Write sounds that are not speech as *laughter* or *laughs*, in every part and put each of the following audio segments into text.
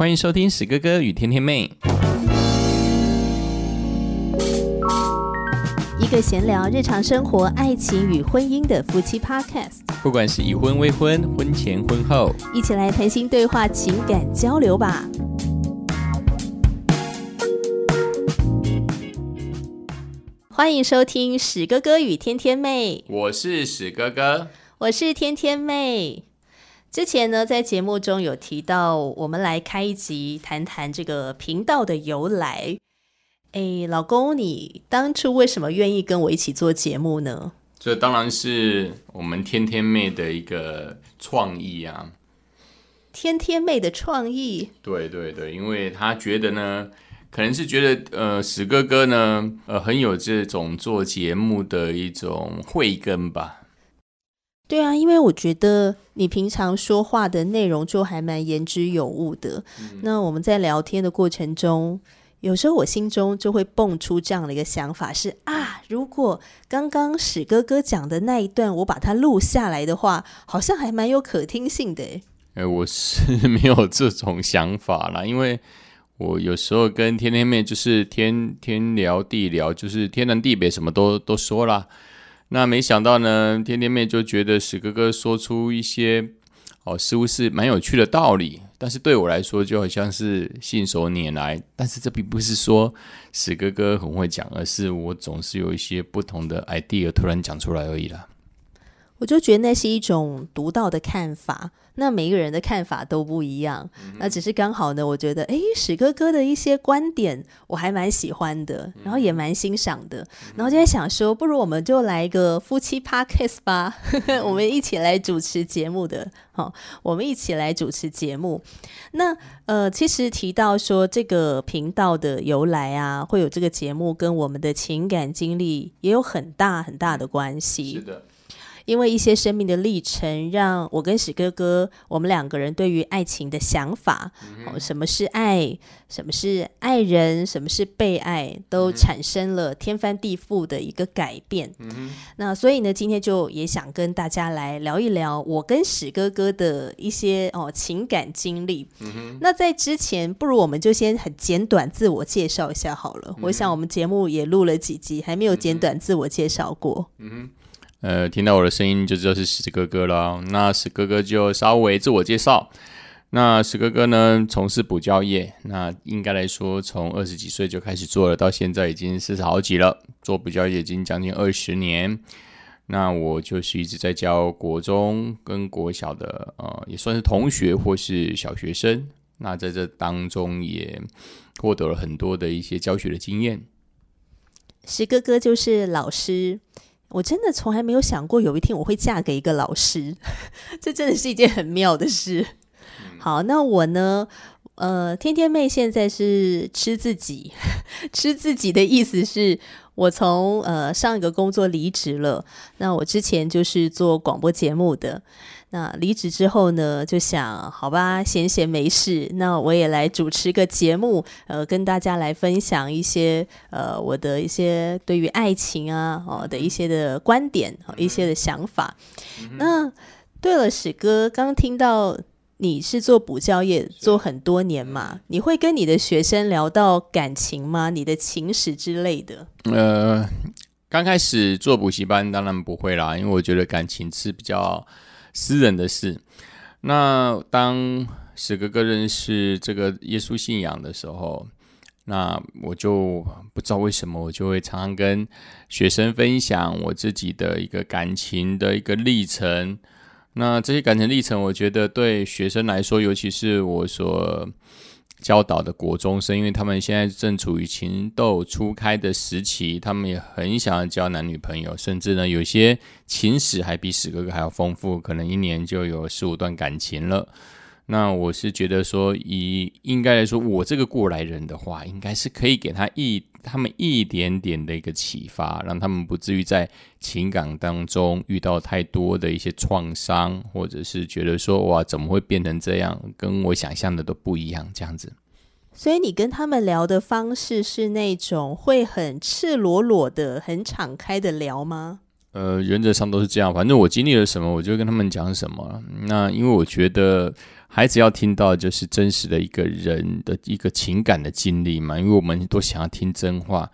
欢迎收听史哥哥与天天妹，一个闲聊日常生活、爱情与婚姻的夫妻 Podcast，不管是已婚、未婚、婚前、婚后，一起来谈心对话、情感交流吧。欢迎收听史哥哥与天天妹，我是史哥哥，我是天天妹。之前呢，在节目中有提到，我们来开一集谈谈这个频道的由来。哎，老公，你当初为什么愿意跟我一起做节目呢？这当然是我们天天妹的一个创意啊！天天妹的创意，对对对，因为她觉得呢。可能是觉得呃史哥哥呢呃很有这种做节目的一种慧根吧。对啊，因为我觉得你平常说话的内容就还蛮言之有物的。那我们在聊天的过程中，有时候我心中就会蹦出这样的一个想法：是啊，如果刚刚史哥哥讲的那一段我把它录下来的话，好像还蛮有可听性的。哎，我是 *laughs* 没有这种想法啦，因为。我有时候跟天天妹就是天天聊地聊，就是天南地北什么都都说了。那没想到呢，天天妹就觉得史哥哥说出一些哦，似乎是蛮有趣的道理，但是对我来说就好像是信手拈来。但是这并不是说史哥哥很会讲，而是我总是有一些不同的 idea 突然讲出来而已啦。我就觉得那是一种独到的看法，那每一个人的看法都不一样。那只是刚好呢，我觉得哎，史哥哥的一些观点我还蛮喜欢的，然后也蛮欣赏的，然后就在想说，不如我们就来一个夫妻 podcast 吧，我们一起来主持节目的。好，我们一起来主持节目。那呃，其实提到说这个频道的由来啊，会有这个节目跟我们的情感经历也有很大很大的关系。是的。因为一些生命的历程，让我跟史哥哥，我们两个人对于爱情的想法，哦，什么是爱，什么是爱人，什么是被爱，都产生了天翻地覆的一个改变。那所以呢，今天就也想跟大家来聊一聊我跟史哥哥的一些哦情感经历。那在之前，不如我们就先很简短自我介绍一下好了。我想我们节目也录了几集，还没有简短自我介绍过。嗯呃，听到我的声音就知道是史哥哥了。那史哥哥就稍微自我介绍。那史哥哥呢，从事补教业。那应该来说，从二十几岁就开始做了，到现在已经四十好几了。做补教业已经将近二十年。那我就是一直在教国中跟国小的，呃，也算是同学或是小学生。那在这当中也获得了很多的一些教学的经验。石哥哥就是老师。我真的从来没有想过有一天我会嫁给一个老师，*laughs* 这真的是一件很妙的事。*laughs* 好，那我呢？呃，天天妹现在是吃自己，*laughs* 吃自己的意思是我从呃上一个工作离职了。那我之前就是做广播节目的。那离职之后呢，就想好吧，闲闲没事，那我也来主持个节目，呃，跟大家来分享一些呃我的一些对于爱情啊哦的一些的观点，一些的想法。那对了，史哥，刚听到你是做补教业做很多年嘛，你会跟你的学生聊到感情吗？你的情史之类的？呃，刚开始做补习班当然不会啦，因为我觉得感情是比较。私人的事。那当史哥哥认识这个耶稣信仰的时候，那我就不知道为什么，我就会常常跟学生分享我自己的一个感情的一个历程。那这些感情历程，我觉得对学生来说，尤其是我所。教导的国中生，因为他们现在正处于情窦初开的时期，他们也很想要交男女朋友，甚至呢，有些情史还比史哥哥还要丰富，可能一年就有四五段感情了。那我是觉得说，以应该来说，我这个过来人的话，应该是可以给他一他们一点点的一个启发，让他们不至于在情感当中遇到太多的一些创伤，或者是觉得说哇，怎么会变成这样，跟我想象的都不一样这样子。所以你跟他们聊的方式是那种会很赤裸裸的、很敞开的聊吗？呃，原则上都是这样。反正我经历了什么，我就跟他们讲什么。那因为我觉得孩子要听到就是真实的一个人的一个情感的经历嘛，因为我们都想要听真话。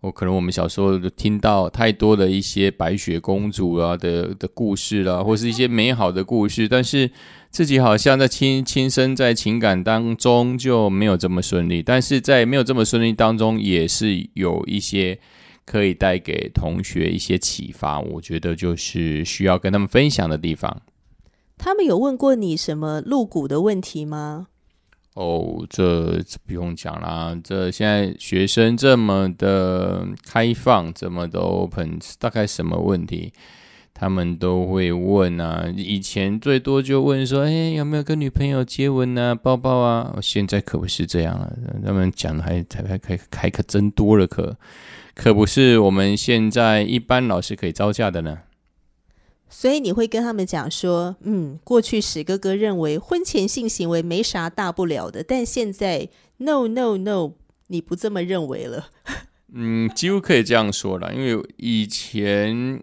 我可能我们小时候就听到太多的一些白雪公主啊的的故事啦，或是一些美好的故事，但是自己好像在亲亲身在情感当中就没有这么顺利。但是在没有这么顺利当中，也是有一些可以带给同学一些启发。我觉得就是需要跟他们分享的地方。他们有问过你什么入股的问题吗？哦，这不用讲啦。这现在学生这么的开放，这么的 open，大概什么问题他们都会问啊。以前最多就问说，哎，有没有跟女朋友接吻啊、抱抱啊？现在可不是这样了，他们讲的还还还开开可真多了，可可不是我们现在一般老师可以招架的呢。所以你会跟他们讲说，嗯，过去史哥哥认为婚前性行为没啥大不了的，但现在 no no no，你不这么认为了。*laughs* 嗯，几乎可以这样说了，因为以前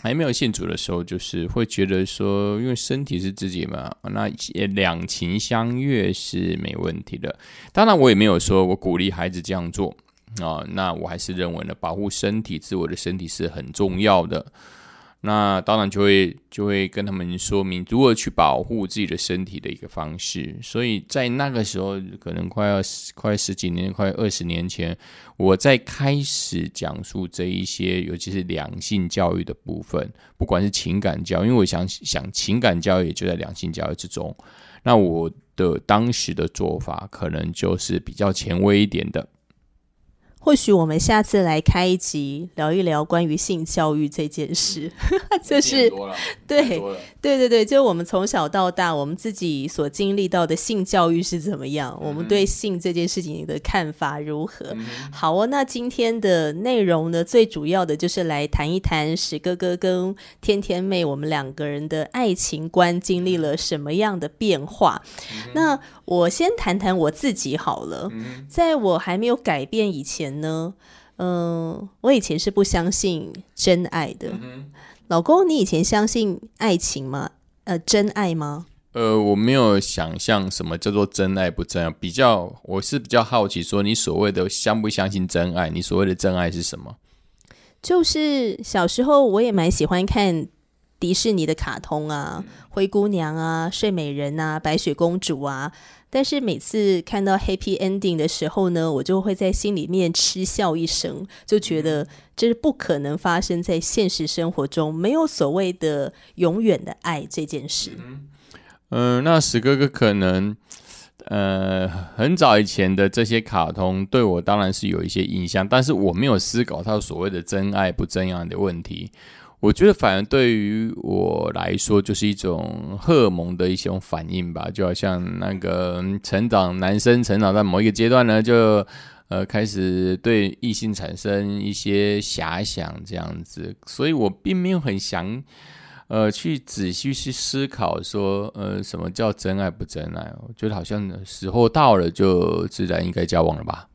还没有信主的时候，就是会觉得说，因为身体是自己嘛，那两情相悦是没问题的。当然，我也没有说我鼓励孩子这样做啊，那我还是认为呢，保护身体、自我的身体是很重要的。那当然就会就会跟他们说明如何去保护自己的身体的一个方式。所以在那个时候，可能快要快十几年、快二十年前，我在开始讲述这一些，尤其是两性教育的部分，不管是情感教，因为我想想情感教育也就在两性教育之中。那我的当时的做法，可能就是比较前卫一点的。或许我们下次来开一集聊一聊关于性教育这件事，*laughs* 就是对对对对，就我们从小到大，我们自己所经历到的性教育是怎么样，我们对性这件事情的看法如何？好哦，那今天的内容呢，最主要的就是来谈一谈史哥哥跟天天妹我们两个人的爱情观经历了什么样的变化。那我先谈谈我自己好了，在我还没有改变以前呢，嗯，我以前是不相信真爱的。老公，你以前相信爱情吗？呃，真爱吗？呃，我没有想象什么叫做真爱不真爱，比较我是比较好奇，说你所谓的相不相信真爱？你所谓的真爱是什么？就是小时候我也蛮喜欢看。迪士尼的卡通啊，灰姑娘啊，睡美人啊，白雪公主啊，但是每次看到 happy ending 的时候呢，我就会在心里面嗤笑一声，就觉得这是不可能发生在现实生活中，没有所谓的永远的爱这件事。嗯，那史哥哥可能，呃，很早以前的这些卡通对我当然是有一些印象，但是我没有思考他所谓的真爱不真爱的问题。我觉得反而对于我来说，就是一种荷尔蒙的一种反应吧，就好像那个成长男生成长在某一个阶段呢，就呃开始对异性产生一些遐想这样子，所以我并没有很想呃去仔细去思考说呃什么叫真爱不真爱，我觉得好像时候到了就自然应该交往了吧。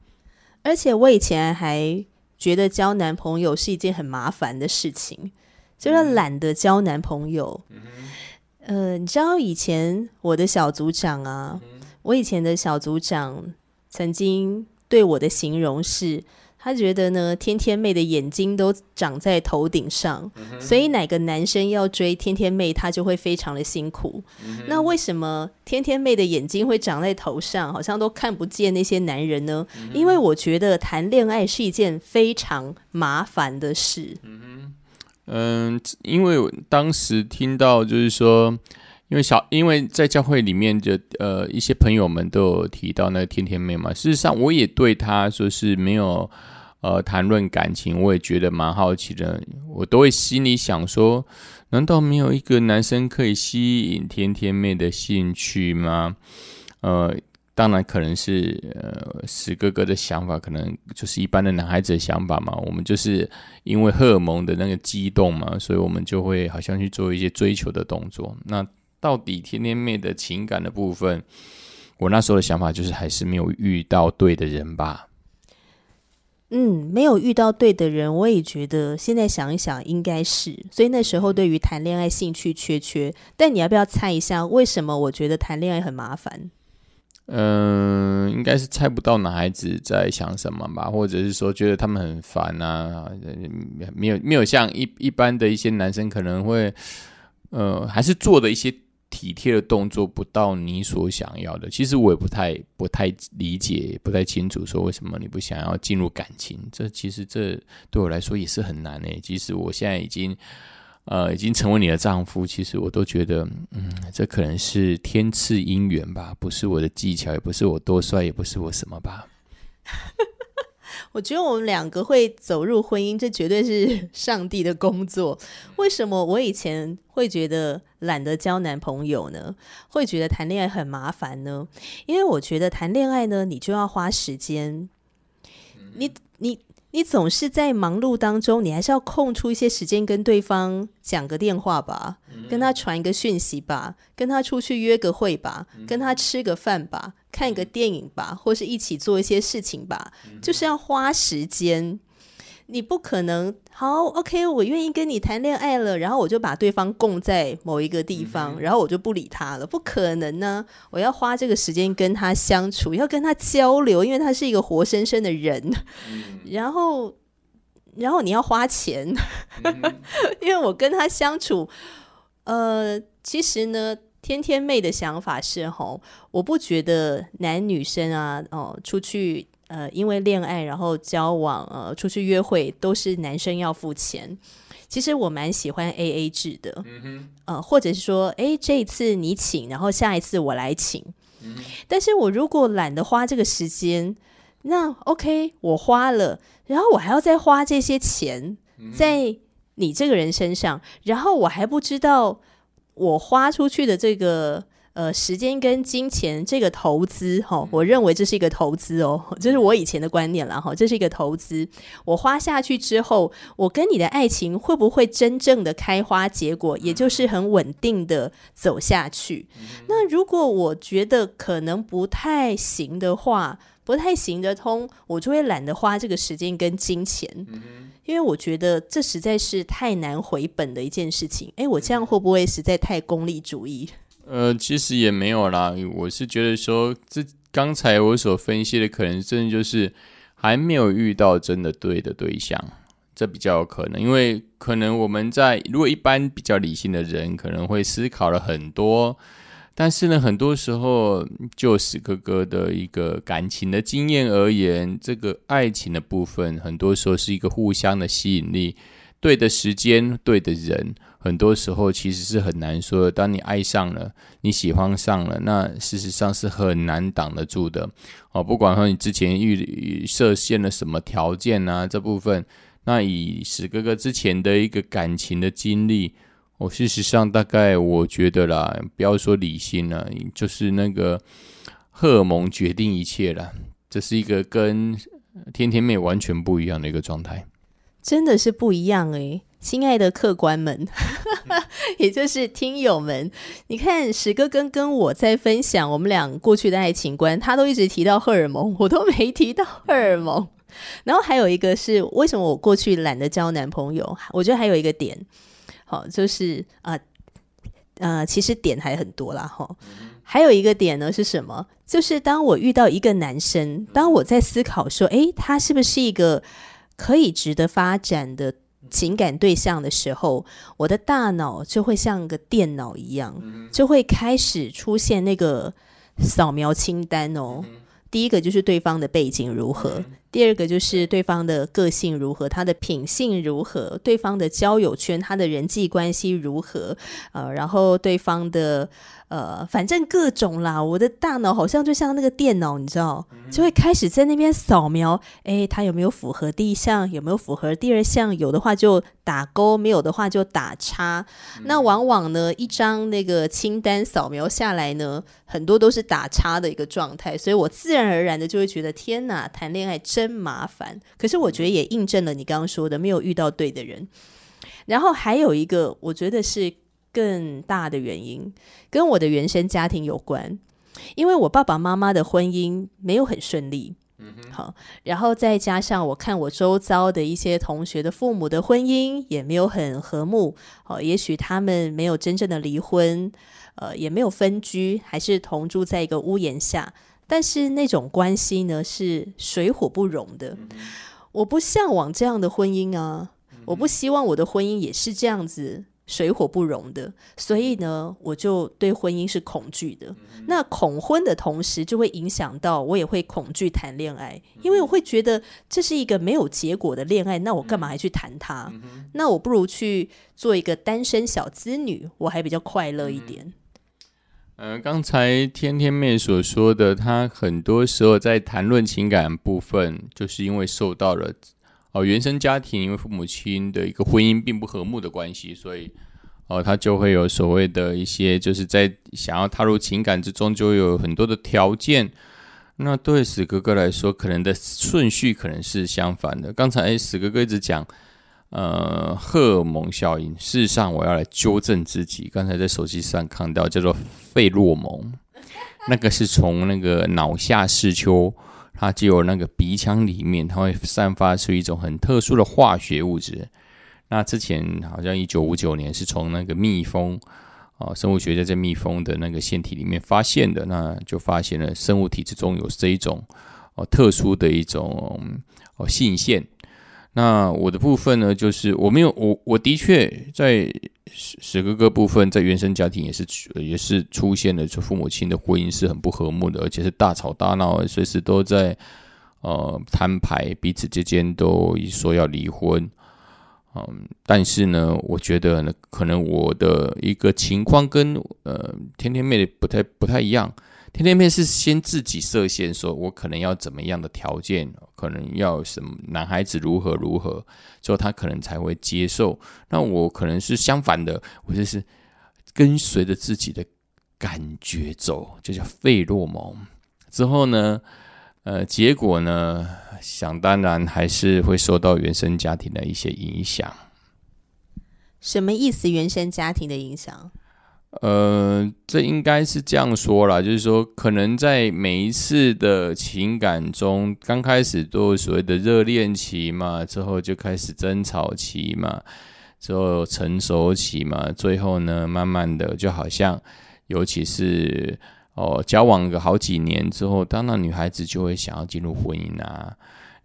而且我以前还觉得交男朋友是一件很麻烦的事情。就是懒得交男朋友。呃，你知道以前我的小组长啊，我以前的小组长曾经对我的形容是，他觉得呢，天天妹的眼睛都长在头顶上，所以哪个男生要追天天妹，他就会非常的辛苦。那为什么天天妹的眼睛会长在头上，好像都看不见那些男人呢？因为我觉得谈恋爱是一件非常麻烦的事。嗯，因为当时听到就是说，因为小因为在教会里面的呃一些朋友们都有提到那个天天妹嘛，事实上我也对她说是没有呃谈论感情，我也觉得蛮好奇的，我都会心里想说，难道没有一个男生可以吸引天天妹的兴趣吗？呃。当然，可能是呃，史哥哥的想法，可能就是一般的男孩子的想法嘛。我们就是因为荷尔蒙的那个激动嘛，所以我们就会好像去做一些追求的动作。那到底天天妹的情感的部分，我那时候的想法就是还是没有遇到对的人吧。嗯，没有遇到对的人，我也觉得现在想一想应该是，所以那时候对于谈恋爱兴趣缺缺。但你要不要猜一下，为什么我觉得谈恋爱很麻烦？嗯，应该是猜不到男孩子在想什么吧，或者是说觉得他们很烦啊，没有没有像一一般的一些男生可能会，呃，还是做的一些体贴的动作不到你所想要的。其实我也不太不太理解，不太清楚说为什么你不想要进入感情。这其实这对我来说也是很难诶。即使我现在已经。呃，已经成为你的丈夫，其实我都觉得，嗯，这可能是天赐姻缘吧，不是我的技巧，也不是我多帅，也不是我什么吧。*laughs* 我觉得我们两个会走入婚姻，这绝对是上帝的工作。为什么我以前会觉得懒得交男朋友呢？会觉得谈恋爱很麻烦呢？因为我觉得谈恋爱呢，你就要花时间，你你。你总是在忙碌当中，你还是要空出一些时间跟对方讲个电话吧，跟他传一个讯息吧，跟他出去约个会吧，跟他吃个饭吧，看个电影吧，或是一起做一些事情吧，就是要花时间。你不可能好，OK，我愿意跟你谈恋爱了，然后我就把对方供在某一个地方，然后我就不理他了，不可能呢！我要花这个时间跟他相处，要跟他交流，因为他是一个活生生的人。然后，然后你要花钱，*laughs* 因为我跟他相处，呃，其实呢，天天妹的想法是吼，我不觉得男女生啊，哦，出去。呃，因为恋爱，然后交往，呃，出去约会都是男生要付钱。其实我蛮喜欢 A A 制的，呃，或者是说，哎，这一次你请，然后下一次我来请。但是我如果懒得花这个时间，那 OK，我花了，然后我还要再花这些钱在你这个人身上，然后我还不知道我花出去的这个。呃，时间跟金钱这个投资，哈，我认为这是一个投资哦，这是我以前的观念了，哈，这是一个投资。我花下去之后，我跟你的爱情会不会真正的开花结果，也就是很稳定的走下去？那如果我觉得可能不太行的话，不太行得通，我就会懒得花这个时间跟金钱，因为我觉得这实在是太难回本的一件事情。哎，我这样会不会实在太功利主义？呃，其实也没有啦，我是觉得说，这刚才我所分析的可能真的就是还没有遇到真的对的对象，这比较有可能，因为可能我们在如果一般比较理性的人可能会思考了很多，但是呢，很多时候就史哥哥的一个感情的经验而言，这个爱情的部分，很多时候是一个互相的吸引力，对的时间，对的人。很多时候其实是很难说的。当你爱上了，你喜欢上了，那事实上是很难挡得住的。哦，不管说你之前预设限了什么条件啊，这部分，那以史哥哥之前的一个感情的经历，我事实上大概我觉得啦，不要说理性了，就是那个荷尔蒙决定一切了。这是一个跟天天妹完全不一样的一个状态，真的是不一样诶。亲爱的客官们，*laughs* 也就是听友们，你看史哥跟跟我在分享我们俩过去的爱情观，他都一直提到荷尔蒙，我都没提到荷尔蒙。然后还有一个是为什么我过去懒得交男朋友？我觉得还有一个点，好，就是啊呃，其实点还很多啦，哈。还有一个点呢是什么？就是当我遇到一个男生，当我在思考说，诶，他是不是一个可以值得发展的？情感对象的时候，我的大脑就会像个电脑一样，就会开始出现那个扫描清单哦。第一个就是对方的背景如何，第二个就是对方的个性如何，他的品性如何，对方的交友圈，他的人际关系如何，呃，然后对方的。呃，反正各种啦，我的大脑好像就像那个电脑，你知道，就会开始在那边扫描，哎，它有没有符合第一项，有没有符合第二项，有的话就打勾，没有的话就打叉。那往往呢，一张那个清单扫描下来呢，很多都是打叉的一个状态，所以我自然而然的就会觉得，天哪，谈恋爱真麻烦。可是我觉得也印证了你刚刚说的，没有遇到对的人。然后还有一个，我觉得是。更大的原因跟我的原生家庭有关，因为我爸爸妈妈的婚姻没有很顺利，好，然后再加上我看我周遭的一些同学的父母的婚姻也没有很和睦，哦，也许他们没有真正的离婚，呃，也没有分居，还是同住在一个屋檐下，但是那种关系呢是水火不容的。我不向往这样的婚姻啊，我不希望我的婚姻也是这样子。水火不容的，所以呢，我就对婚姻是恐惧的。那恐婚的同时，就会影响到我也会恐惧谈恋爱，因为我会觉得这是一个没有结果的恋爱，那我干嘛还去谈它？那我不如去做一个单身小资女，我还比较快乐一点。呃，刚才天天妹所说的，她很多时候在谈论情感部分，就是因为受到了。哦，原生家庭因为父母亲的一个婚姻并不和睦的关系，所以哦，他就会有所谓的一些，就是在想要踏入情感之中，就有很多的条件。那对死哥哥来说，可能的顺序可能是相反的。刚才死哥哥一直讲，呃，荷尔蒙效应。事实上，我要来纠正自己，刚才在手机上看到叫做费洛蒙，那个是从那个脑下视丘。它就有那个鼻腔里面，它会散发出一种很特殊的化学物质。那之前好像一九五九年是从那个蜜蜂啊，生物学家在蜜蜂的那个腺体里面发现的，那就发现了生物体之中有这一种哦特殊的一种哦性腺。那我的部分呢，就是我没有我我的确在史史哥哥部分，在原生家庭也是也是出现了，父母亲的婚姻是很不和睦的，而且是大吵大闹，随时都在呃摊牌，彼此之间都说要离婚。嗯，但是呢，我觉得呢，可能我的一个情况跟呃天天妹不太不太一样。天天妹是先自己设限，说我可能要怎么样的条件，可能要什么男孩子如何如何，之后他可能才会接受。那我可能是相反的，我就是跟随着自己的感觉走，就叫费洛蒙。之后呢，呃，结果呢，想当然还是会受到原生家庭的一些影响。什么意思？原生家庭的影响？呃，这应该是这样说啦，就是说，可能在每一次的情感中，刚开始都所谓的热恋期嘛，之后就开始争吵期嘛，之后成熟期嘛，最后呢，慢慢的就好像，尤其是哦，交往个好几年之后，当然女孩子就会想要进入婚姻啊，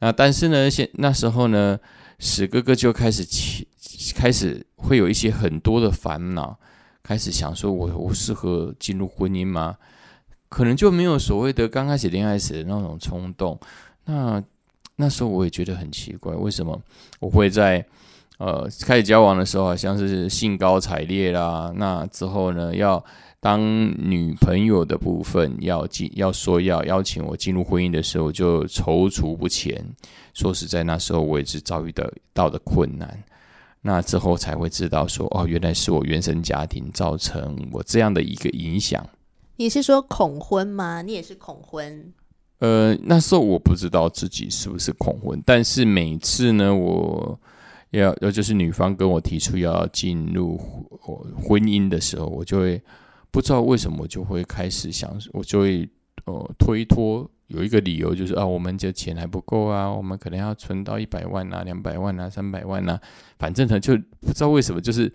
那但是呢，现那时候呢，史哥哥就开始起，开始会有一些很多的烦恼。开始想说，我我适合进入婚姻吗？可能就没有所谓的刚开始恋爱时的那种冲动。那那时候我也觉得很奇怪，为什么我会在呃开始交往的时候，好像是兴高采烈啦。那之后呢，要当女朋友的部分要进，要说要邀请我进入婚姻的时候，就踌躇不前。说实在，那时候我也是遭遇到到的困难。那之后才会知道说哦，原来是我原生家庭造成我这样的一个影响。你是说恐婚吗？你也是恐婚？呃，那时候我不知道自己是不是恐婚，但是每次呢，我要要就是女方跟我提出要进入婚姻的时候，我就会不知道为什么，我就会开始想，我就会呃推脱。有一个理由就是啊，我们这钱还不够啊，我们可能要存到一百万啊、两百万啊、三百万啊，反正呢就不知道为什么，就是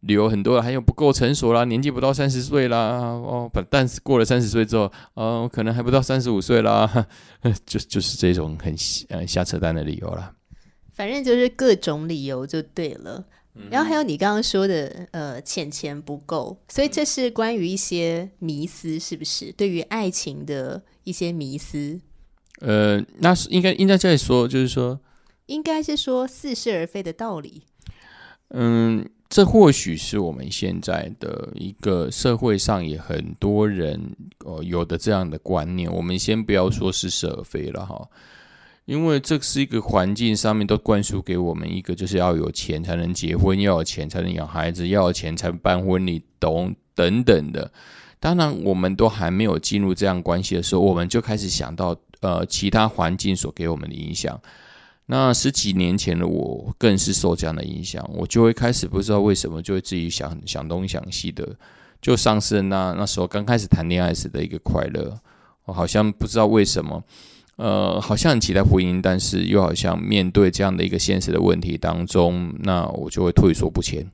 理由很多，还有不够成熟啦，年纪不到三十岁啦，哦，不，但是过了三十岁之后，哦，可能还不到三十五岁啦，*laughs* 就就是这种很呃瞎扯淡的理由啦。反正就是各种理由就对了。然后还有你刚刚说的，呃，钱钱不够，所以这是关于一些迷思，是不是？对于爱情的一些迷思。呃，那是应该应该在说，就是说，应该是说似是而非的道理。嗯，这或许是我们现在的一个社会上也很多人哦有的这样的观念。我们先不要说似是而非了哈。因为这是一个环境上面都灌输给我们一个，就是要有钱才能结婚，要有钱才能养孩子，要有钱才办婚礼，等等等的。当然，我们都还没有进入这样关系的时候，我们就开始想到呃其他环境所给我们的影响。那十几年前的我更是受这样的影响，我就会开始不知道为什么就会自己想想东想西的，就丧失那那时候刚开始谈恋爱时的一个快乐。我好像不知道为什么。呃，好像很期待婚姻，但是又好像面对这样的一个现实的问题当中，那我就会退缩不前。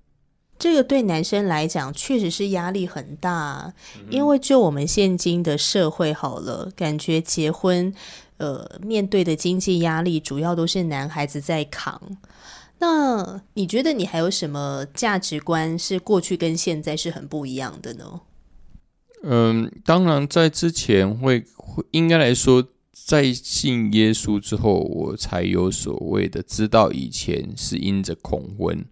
这个对男生来讲确实是压力很大，因为就我们现今的社会好了，感觉结婚，呃，面对的经济压力主要都是男孩子在扛。那你觉得你还有什么价值观是过去跟现在是很不一样的呢？嗯，当然，在之前会会应该来说，在信耶稣之后，我才有所谓的知道以前是因着恐婚，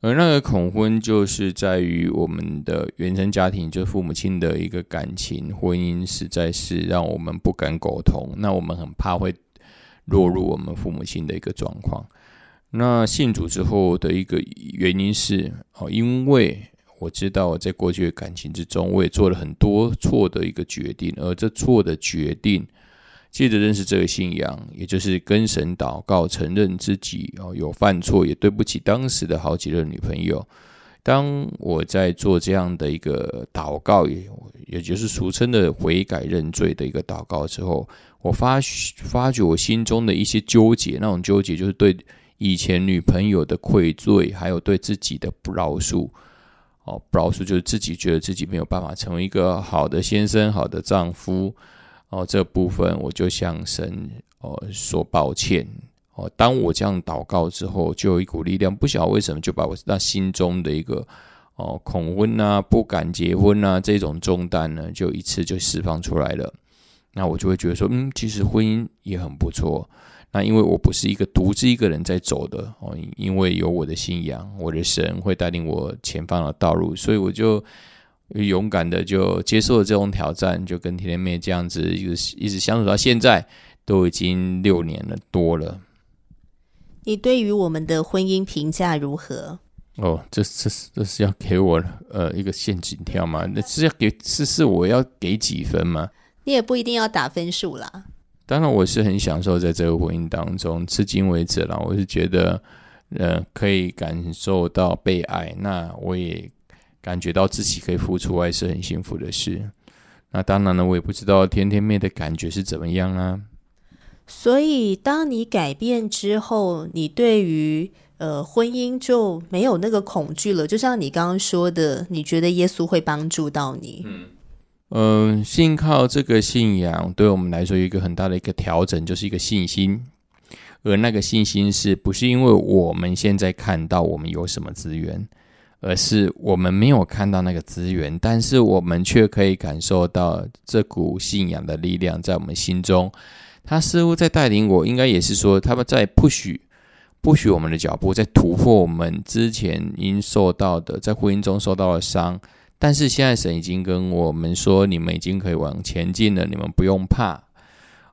而那个恐婚就是在于我们的原生家庭，就是父母亲的一个感情婚姻，实在是让我们不敢沟通。那我们很怕会落入我们父母亲的一个状况。那信主之后的一个原因是哦，因为。我知道我在过去的感情之中，我也做了很多错的一个决定，而这错的决定，借着认识这个信仰，也就是跟神祷告，承认自己哦有犯错，也对不起当时的好几任女朋友。当我在做这样的一个祷告，也也就是俗称的悔改认罪的一个祷告之后，我发发觉我心中的一些纠结，那种纠结就是对以前女朋友的愧罪，还有对自己的不饶恕。哦，不饶恕就是自己觉得自己没有办法成为一个好的先生、好的丈夫。哦，这部分我就向神哦说抱歉。哦，当我这样祷告之后，就有一股力量，不晓得为什么就把我那心中的一个哦恐婚啊、不敢结婚啊这种重担呢，就一次就释放出来了。那我就会觉得说，嗯，其实婚姻也很不错。那因为我不是一个独自一个人在走的哦，因为有我的信仰，我的神会带领我前方的道路，所以我就勇敢的就接受了这种挑战，就跟甜甜妹这样子一直一直相处到现在，都已经六年了多了。你对于我们的婚姻评价如何？哦，这这是这是要给我呃一个陷阱跳吗？那是要给是是我要给几分吗？你也不一定要打分数啦。当然，我是很享受在这个婚姻当中，至今为止啦，我是觉得，呃，可以感受到被爱，那我也感觉到自己可以付出爱是很幸福的事。那当然了，我也不知道甜甜妹的感觉是怎么样啊。所以，当你改变之后，你对于呃婚姻就没有那个恐惧了。就像你刚刚说的，你觉得耶稣会帮助到你。嗯。嗯，信靠这个信仰对我们来说有一个很大的一个调整，就是一个信心。而那个信心是不是因为我们现在看到我们有什么资源，而是我们没有看到那个资源，但是我们却可以感受到这股信仰的力量在我们心中。他似乎在带领我，应该也是说他们在不许不许我们的脚步，在突破我们之前因受到的在婚姻中受到的伤。但是现在神已经跟我们说，你们已经可以往前进了，你们不用怕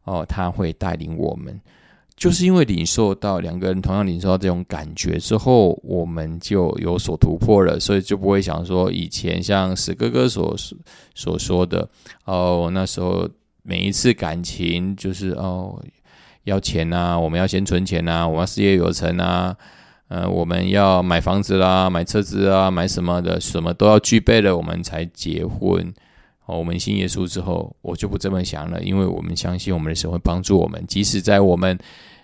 哦，他会带领我们。就是因为领受到两个人同样领受到这种感觉之后，我们就有所突破了，所以就不会想说以前像史哥哥所所说的哦，那时候每一次感情就是哦要钱呐，我们要先存钱呐，我们要事业有成啊。呃，我们要买房子啦，买车子啊，买什么的，什么都要具备了，我们才结婚。哦，我们信耶稣之后，我就不这么想了，因为我们相信我们的神会帮助我们，即使在我们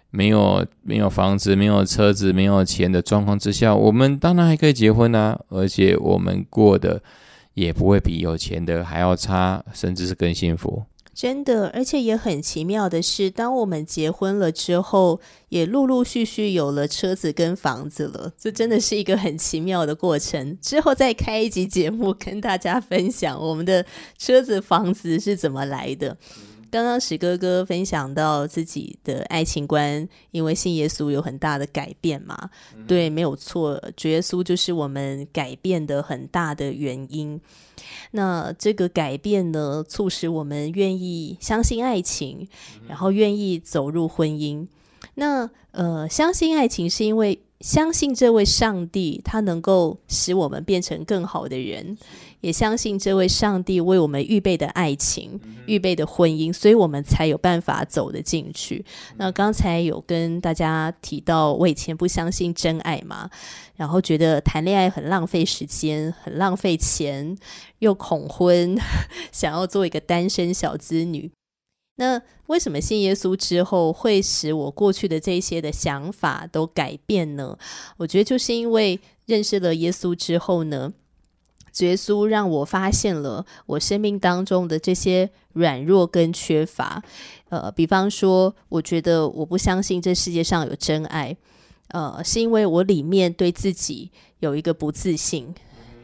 没有没有房子、没有车子、没有钱的状况之下，我们当然还可以结婚啊，而且我们过的也不会比有钱的还要差，甚至是更幸福。真的，而且也很奇妙的是，当我们结婚了之后，也陆陆续续有了车子跟房子了。这真的是一个很奇妙的过程。之后再开一集节目，跟大家分享我们的车子、房子是怎么来的。刚刚史哥哥分享到自己的爱情观，因为信耶稣有很大的改变嘛？对，没有错，主耶稣就是我们改变的很大的原因。那这个改变呢，促使我们愿意相信爱情，然后愿意走入婚姻。那呃，相信爱情是因为相信这位上帝，他能够使我们变成更好的人。也相信这位上帝为我们预备的爱情、预备的婚姻，所以我们才有办法走得进去。那刚才有跟大家提到，我以前不相信真爱嘛，然后觉得谈恋爱很浪费时间、很浪费钱，又恐婚，*laughs* 想要做一个单身小资女。那为什么信耶稣之后会使我过去的这些的想法都改变呢？我觉得就是因为认识了耶稣之后呢，耶稣让我发现了我生命当中的这些软弱跟缺乏。呃，比方说，我觉得我不相信这世界上有真爱，呃，是因为我里面对自己有一个不自信，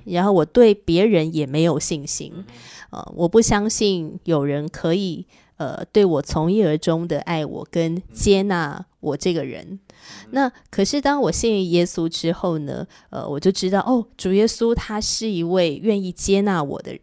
然后我对别人也没有信心，呃，我不相信有人可以。呃，对我从一而终的爱我跟接纳我这个人，那可是当我信耶稣之后呢？呃，我就知道哦，主耶稣他是一位愿意接纳我的，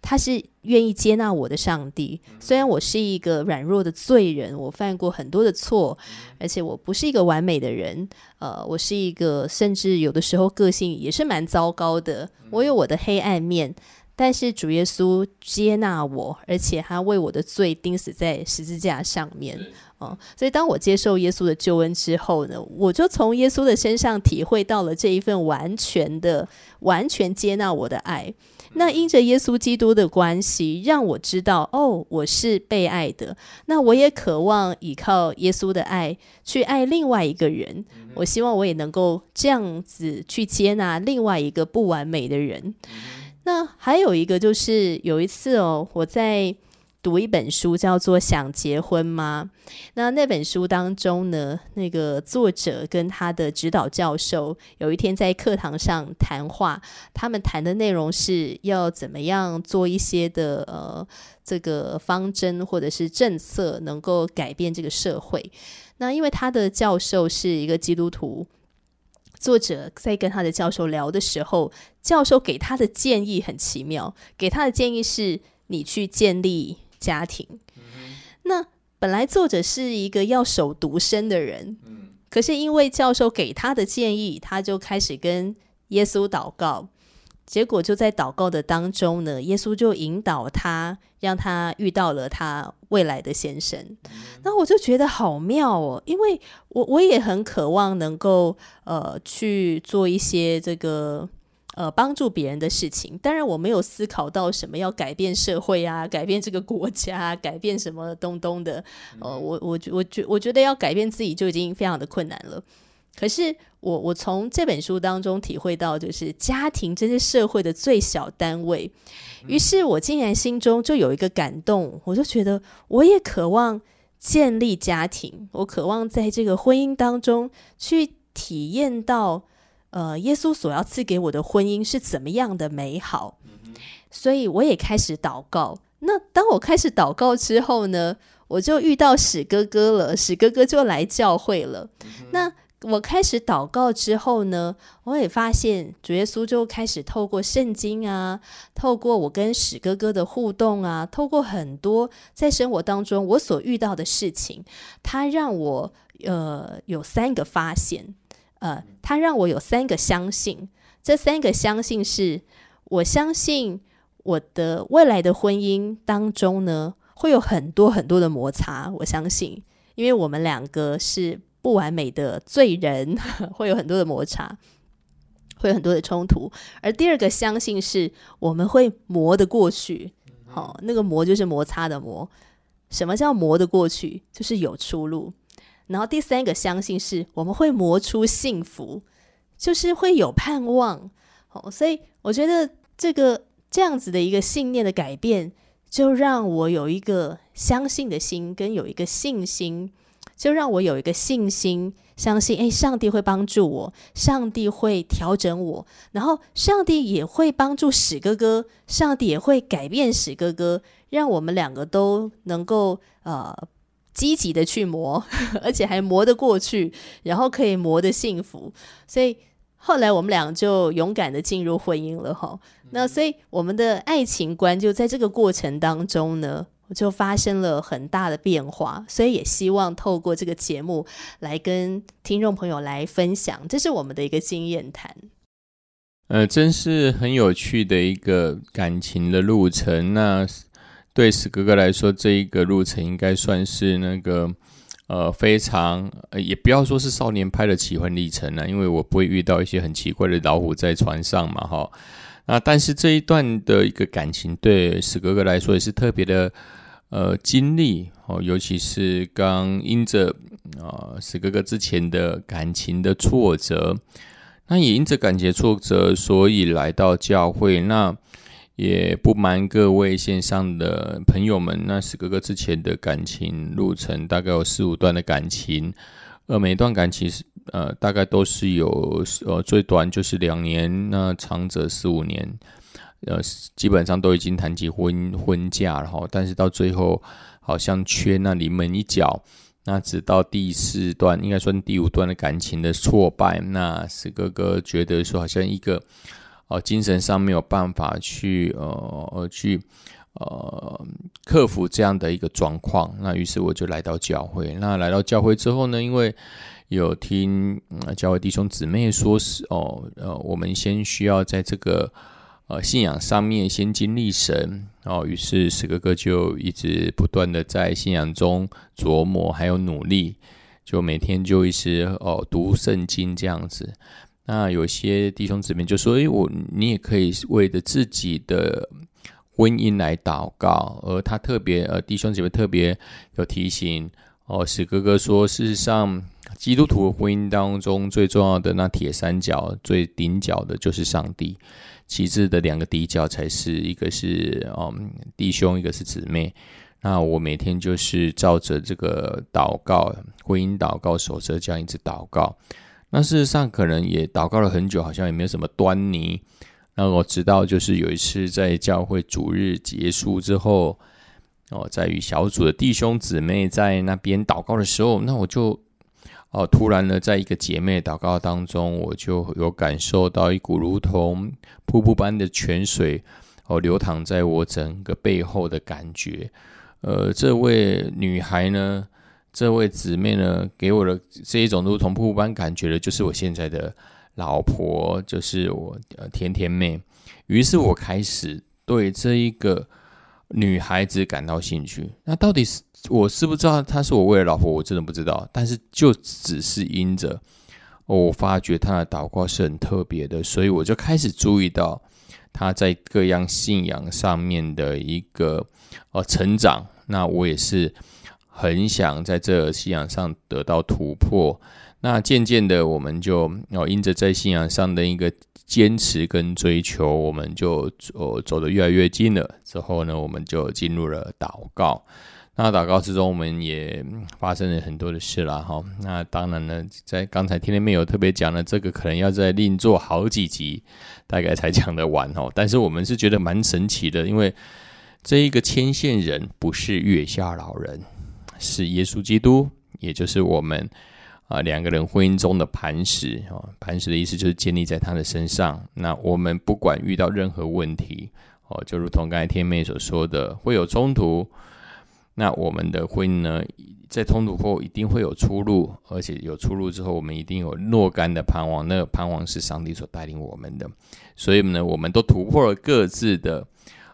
他是愿意接纳我的上帝。虽然我是一个软弱的罪人，我犯过很多的错，而且我不是一个完美的人。呃，我是一个甚至有的时候个性也是蛮糟糕的，我有我的黑暗面。但是主耶稣接纳我，而且他为我的罪钉死在十字架上面，哦，所以当我接受耶稣的救恩之后呢，我就从耶稣的身上体会到了这一份完全的、完全接纳我的爱。那因着耶稣基督的关系，让我知道，哦，我是被爱的。那我也渴望依靠耶稣的爱去爱另外一个人。我希望我也能够这样子去接纳另外一个不完美的人。那还有一个就是有一次哦，我在读一本书，叫做《想结婚吗》。那那本书当中呢，那个作者跟他的指导教授有一天在课堂上谈话，他们谈的内容是要怎么样做一些的呃这个方针或者是政策，能够改变这个社会。那因为他的教授是一个基督徒。作者在跟他的教授聊的时候，教授给他的建议很奇妙。给他的建议是：你去建立家庭。那本来作者是一个要守独身的人，可是因为教授给他的建议，他就开始跟耶稣祷告。结果就在祷告的当中呢，耶稣就引导他，让他遇到了他未来的先生。那我就觉得好妙哦，因为我我也很渴望能够呃去做一些这个呃帮助别人的事情。当然我没有思考到什么要改变社会啊，改变这个国家，改变什么东东的。呃，我我我觉我觉得要改变自己就已经非常的困难了。可是我我从这本书当中体会到，就是家庭这是社会的最小单位。于是我竟然心中就有一个感动，我就觉得我也渴望建立家庭，我渴望在这个婚姻当中去体验到，呃，耶稣所要赐给我的婚姻是怎么样的美好。所以我也开始祷告。那当我开始祷告之后呢，我就遇到史哥哥了，史哥哥就来教会了。那我开始祷告之后呢，我也发现主耶稣就开始透过圣经啊，透过我跟史哥哥的互动啊，透过很多在生活当中我所遇到的事情，他让我呃有三个发现，呃，他让我有三个相信。这三个相信是我相信我的未来的婚姻当中呢，会有很多很多的摩擦。我相信，因为我们两个是。不完美的罪人 *laughs* 会有很多的摩擦，会有很多的冲突。而第二个相信是我们会磨得过去，好，那个磨就是摩擦的磨。什么叫磨得过去？就是有出路。然后第三个相信是我们会磨出幸福，就是会有盼望。好，所以我觉得这个这样子的一个信念的改变，就让我有一个相信的心，跟有一个信心。就让我有一个信心，相信诶，上帝会帮助我，上帝会调整我，然后上帝也会帮助史哥哥，上帝也会改变史哥哥，让我们两个都能够呃积极的去磨，*laughs* 而且还磨得过去，然后可以磨得幸福。所以后来我们俩就勇敢的进入婚姻了哈。那所以我们的爱情观就在这个过程当中呢。就发生了很大的变化，所以也希望透过这个节目来跟听众朋友来分享，这是我们的一个经验谈。呃，真是很有趣的一个感情的路程。那对史哥哥来说，这一个路程应该算是那个呃非常呃，也不要说是少年拍的奇幻历程了，因为我不会遇到一些很奇怪的老虎在船上嘛，哈。那但是这一段的一个感情，对史哥哥来说也是特别的。呃经历哦，尤其是刚因着啊史哥哥之前的感情的挫折，那也因着感情挫折，所以来到教会。那也不瞒各位线上的朋友们，那史哥哥之前的感情路程大概有四五段的感情，呃，每一段感情是呃大概都是有呃最短就是两年，那长则四五年。呃，基本上都已经谈及婚婚嫁了哈，但是到最后好像缺那临门一脚，那直到第四段，应该算第五段的感情的挫败，那史哥哥觉得说好像一个哦精神上没有办法去呃去呃克服这样的一个状况，那于是我就来到教会。那来到教会之后呢，因为有听教会弟兄姊妹说是哦呃，我们先需要在这个。呃，信仰上面先经历神哦，于是史哥哥就一直不断的在信仰中琢磨，还有努力，就每天就一直哦读圣经这样子。那有些弟兄姊妹就说：“诶，我你也可以为着自己的婚姻来祷告。”而他特别呃，弟兄姊妹特别有提醒哦，史哥哥说：“事实上，基督徒婚姻当中最重要的那铁三角，最顶角的就是上帝。”其次的两个底角才是一个是嗯弟兄，一个是姊妹。那我每天就是照着这个祷告，婚姻祷告守则这样一直祷告。那事实上可能也祷告了很久，好像也没有什么端倪。那我直到就是有一次在教会主日结束之后，哦，在与小组的弟兄姊妹在那边祷告的时候，那我就。哦，突然呢，在一个姐妹祷告当中，我就有感受到一股如同瀑布般的泉水哦流淌在我整个背后的感觉。呃，这位女孩呢，这位姊妹呢，给我的这一种如同瀑布般感觉的，就是我现在的老婆，就是我呃甜甜妹。于是我开始对这一个女孩子感到兴趣。那到底是？我是不知道她是我未来老婆，我真的不知道。但是就只是因着我发觉她的祷告是很特别的，所以我就开始注意到她在各样信仰上面的一个呃成长。那我也是很想在这信仰上得到突破。那渐渐的，我们就哦因着在信仰上的一个坚持跟追求，我们就走走得越来越近了。之后呢，我们就进入了祷告。那祷告之中，我们也发生了很多的事了哈。那当然呢，在刚才天天没有特别讲的这个，可能要再另做好几集，大概才讲得完哦。但是我们是觉得蛮神奇的，因为这一个牵线人不是月下老人，是耶稣基督，也就是我们啊两个人婚姻中的磐石哦。磐石的意思就是建立在他的身上。那我们不管遇到任何问题哦，就如同刚才天妹所说的，会有冲突。那我们的婚姻呢，在冲突后一定会有出路，而且有出路之后，我们一定有若干的盼望。那个盼望是上帝所带领我们的，所以呢，我们都突破了各自的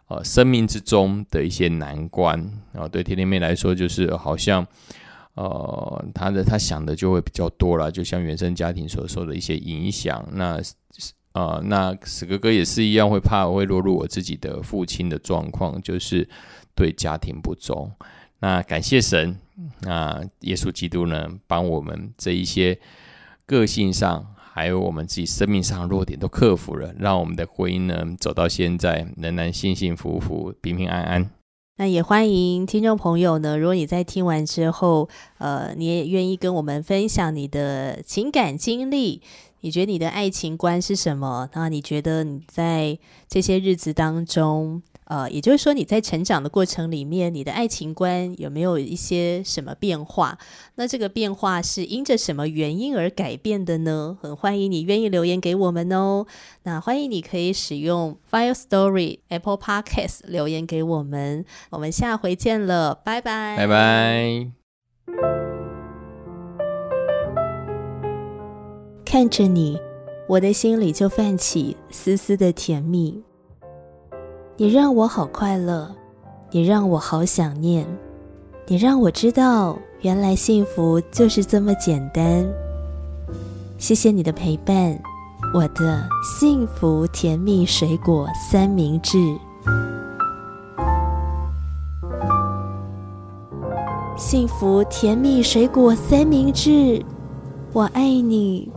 呃生命之中的一些难关啊。对甜甜妹来说，就是好像呃，她的她想的就会比较多了，就像原生家庭所受的一些影响。那呃，那史哥哥也是一样，会怕会落入我自己的父亲的状况，就是。对家庭不忠，那感谢神，那耶稣基督呢，帮我们这一些个性上，还有我们自己生命上的弱点都克服了，让我们的婚姻呢走到现在仍然幸幸福福、平平安安。那也欢迎听众朋友呢，如果你在听完之后，呃，你也愿意跟我们分享你的情感经历，你觉得你的爱情观是什么？那你觉得你在这些日子当中？呃，也就是说，你在成长的过程里面，你的爱情观有没有一些什么变化？那这个变化是因着什么原因而改变的呢？很欢迎你愿意留言给我们哦。那欢迎你可以使用 Fire Story Apple Podcast 留言给我们。我们下回见了，拜拜，拜拜。看着你，我的心里就泛起丝丝的甜蜜。你让我好快乐，你让我好想念，你让我知道原来幸福就是这么简单。谢谢你的陪伴，我的幸福甜蜜水果三明治。幸福甜蜜水果三明治，我爱你。